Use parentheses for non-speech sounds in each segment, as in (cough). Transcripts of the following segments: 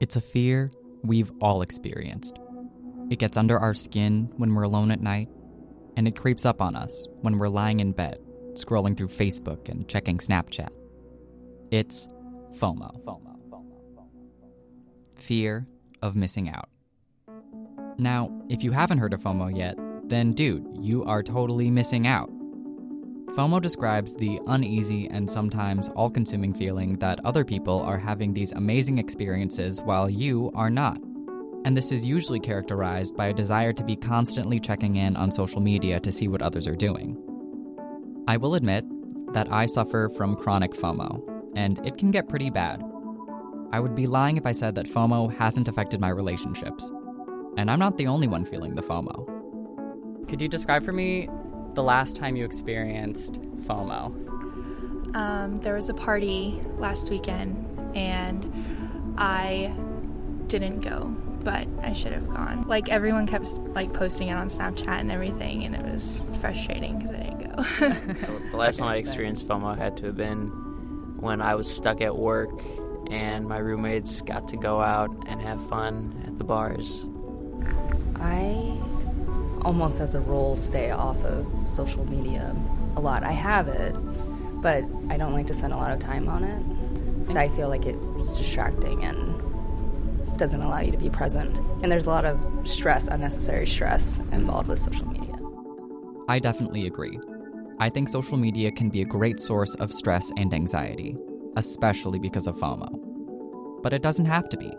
It's a fear we've all experienced. It gets under our skin when we're alone at night, and it creeps up on us when we're lying in bed, scrolling through Facebook and checking Snapchat. It's FOMO. Fear of missing out. Now, if you haven't heard of FOMO yet, then dude, you are totally missing out. FOMO describes the uneasy and sometimes all consuming feeling that other people are having these amazing experiences while you are not. And this is usually characterized by a desire to be constantly checking in on social media to see what others are doing. I will admit that I suffer from chronic FOMO, and it can get pretty bad. I would be lying if I said that FOMO hasn't affected my relationships. And I'm not the only one feeling the FOMO. Could you describe for me the last time you experienced FOMO? Um, there was a party last weekend and I didn't go, but I should have gone. Like everyone kept like posting it on Snapchat and everything, and it was frustrating because I didn't go. (laughs) so the last time I experienced FOMO had to have been when I was stuck at work and my roommates got to go out and have fun at the bars. I almost as a rule stay off of social media a lot. I have it, but I don't like to spend a lot of time on it because I feel like it's distracting and doesn't allow you to be present. And there's a lot of stress, unnecessary stress involved with social media. I definitely agree. I think social media can be a great source of stress and anxiety, especially because of FOMO. But it doesn't have to be.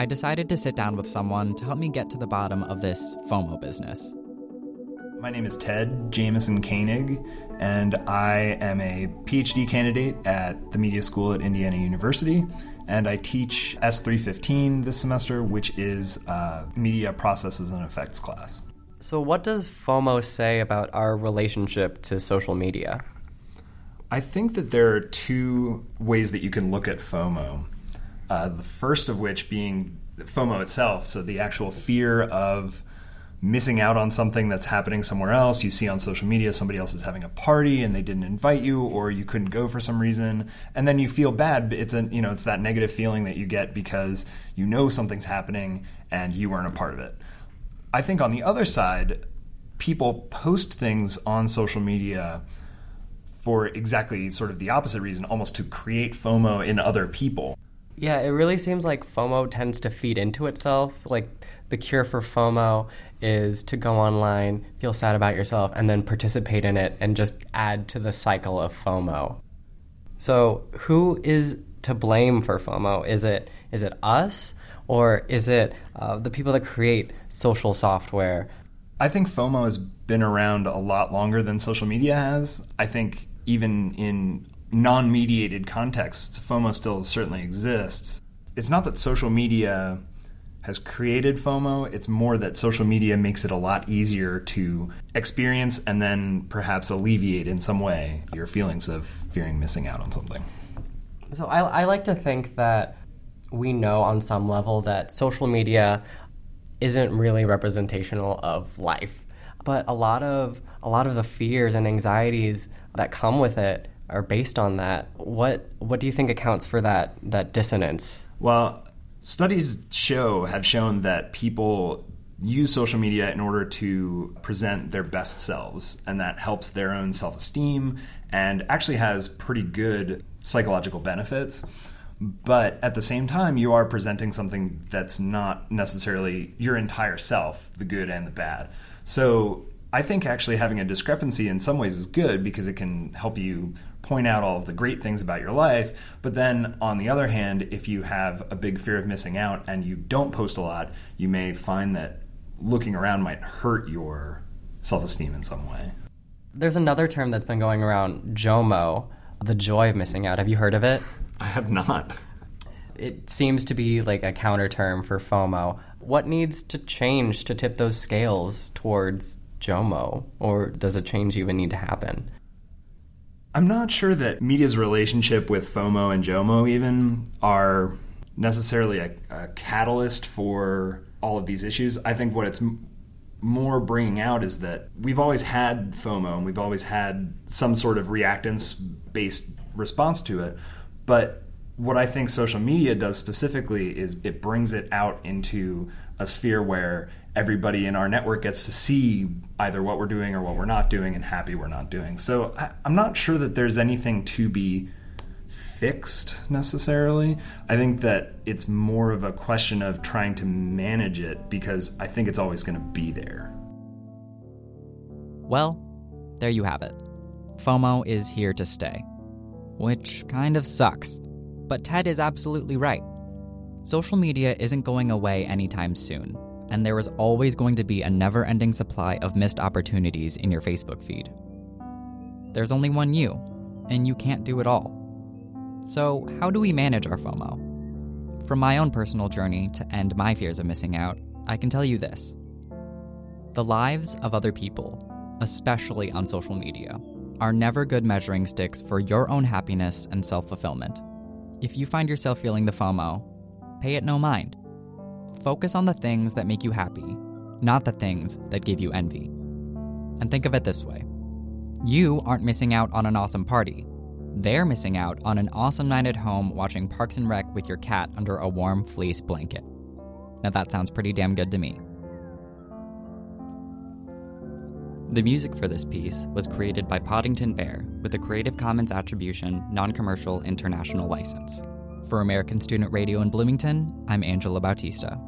I decided to sit down with someone to help me get to the bottom of this FOMO business. My name is Ted Jamison Koenig, and I am a PhD candidate at the Media School at Indiana University. And I teach S315 this semester, which is a Media Processes and Effects class. So, what does FOMO say about our relationship to social media? I think that there are two ways that you can look at FOMO. Uh, the first of which being FOMO itself, so the actual fear of missing out on something that's happening somewhere else. You see on social media somebody else is having a party and they didn't invite you, or you couldn't go for some reason, and then you feel bad. It's a you know it's that negative feeling that you get because you know something's happening and you weren't a part of it. I think on the other side, people post things on social media for exactly sort of the opposite reason, almost to create FOMO in other people. Yeah, it really seems like FOMO tends to feed into itself. Like the cure for FOMO is to go online, feel sad about yourself, and then participate in it and just add to the cycle of FOMO. So, who is to blame for FOMO? Is it is it us or is it uh, the people that create social software? I think FOMO has been around a lot longer than social media has. I think even in non mediated contexts, FOMO still certainly exists. It's not that social media has created FOMO, it's more that social media makes it a lot easier to experience and then perhaps alleviate in some way your feelings of fearing missing out on something. So I, I like to think that we know on some level that social media isn't really representational of life. But a lot of a lot of the fears and anxieties that come with it are based on that. What what do you think accounts for that that dissonance? Well, studies show have shown that people use social media in order to present their best selves and that helps their own self-esteem and actually has pretty good psychological benefits but at the same time you are presenting something that's not necessarily your entire self the good and the bad so i think actually having a discrepancy in some ways is good because it can help you point out all of the great things about your life. But then on the other hand, if you have a big fear of missing out and you don't post a lot, you may find that looking around might hurt your self esteem in some way. There's another term that's been going around, JOMO, the joy of missing out. Have you heard of it? I have not. It seems to be like a counter term for FOMO. What needs to change to tip those scales towards JOMO? Or does a change even need to happen? I'm not sure that media's relationship with FOMO and JOMO even are necessarily a, a catalyst for all of these issues. I think what it's more bringing out is that we've always had FOMO and we've always had some sort of reactance based response to it. But what I think social media does specifically is it brings it out into a sphere where everybody in our network gets to see either what we're doing or what we're not doing and happy we're not doing. So I, I'm not sure that there's anything to be fixed necessarily. I think that it's more of a question of trying to manage it because I think it's always going to be there. Well, there you have it. FOMO is here to stay. Which kind of sucks. But Ted is absolutely right. Social media isn't going away anytime soon, and there is always going to be a never ending supply of missed opportunities in your Facebook feed. There's only one you, and you can't do it all. So, how do we manage our FOMO? From my own personal journey to end my fears of missing out, I can tell you this the lives of other people, especially on social media, are never good measuring sticks for your own happiness and self fulfillment. If you find yourself feeling the FOMO, pay it no mind. Focus on the things that make you happy, not the things that give you envy. And think of it this way you aren't missing out on an awesome party. They're missing out on an awesome night at home watching Parks and Rec with your cat under a warm fleece blanket. Now that sounds pretty damn good to me. The music for this piece was created by Poddington Bear with a Creative Commons Attribution Non Commercial International License. For American Student Radio in Bloomington, I'm Angelo Bautista.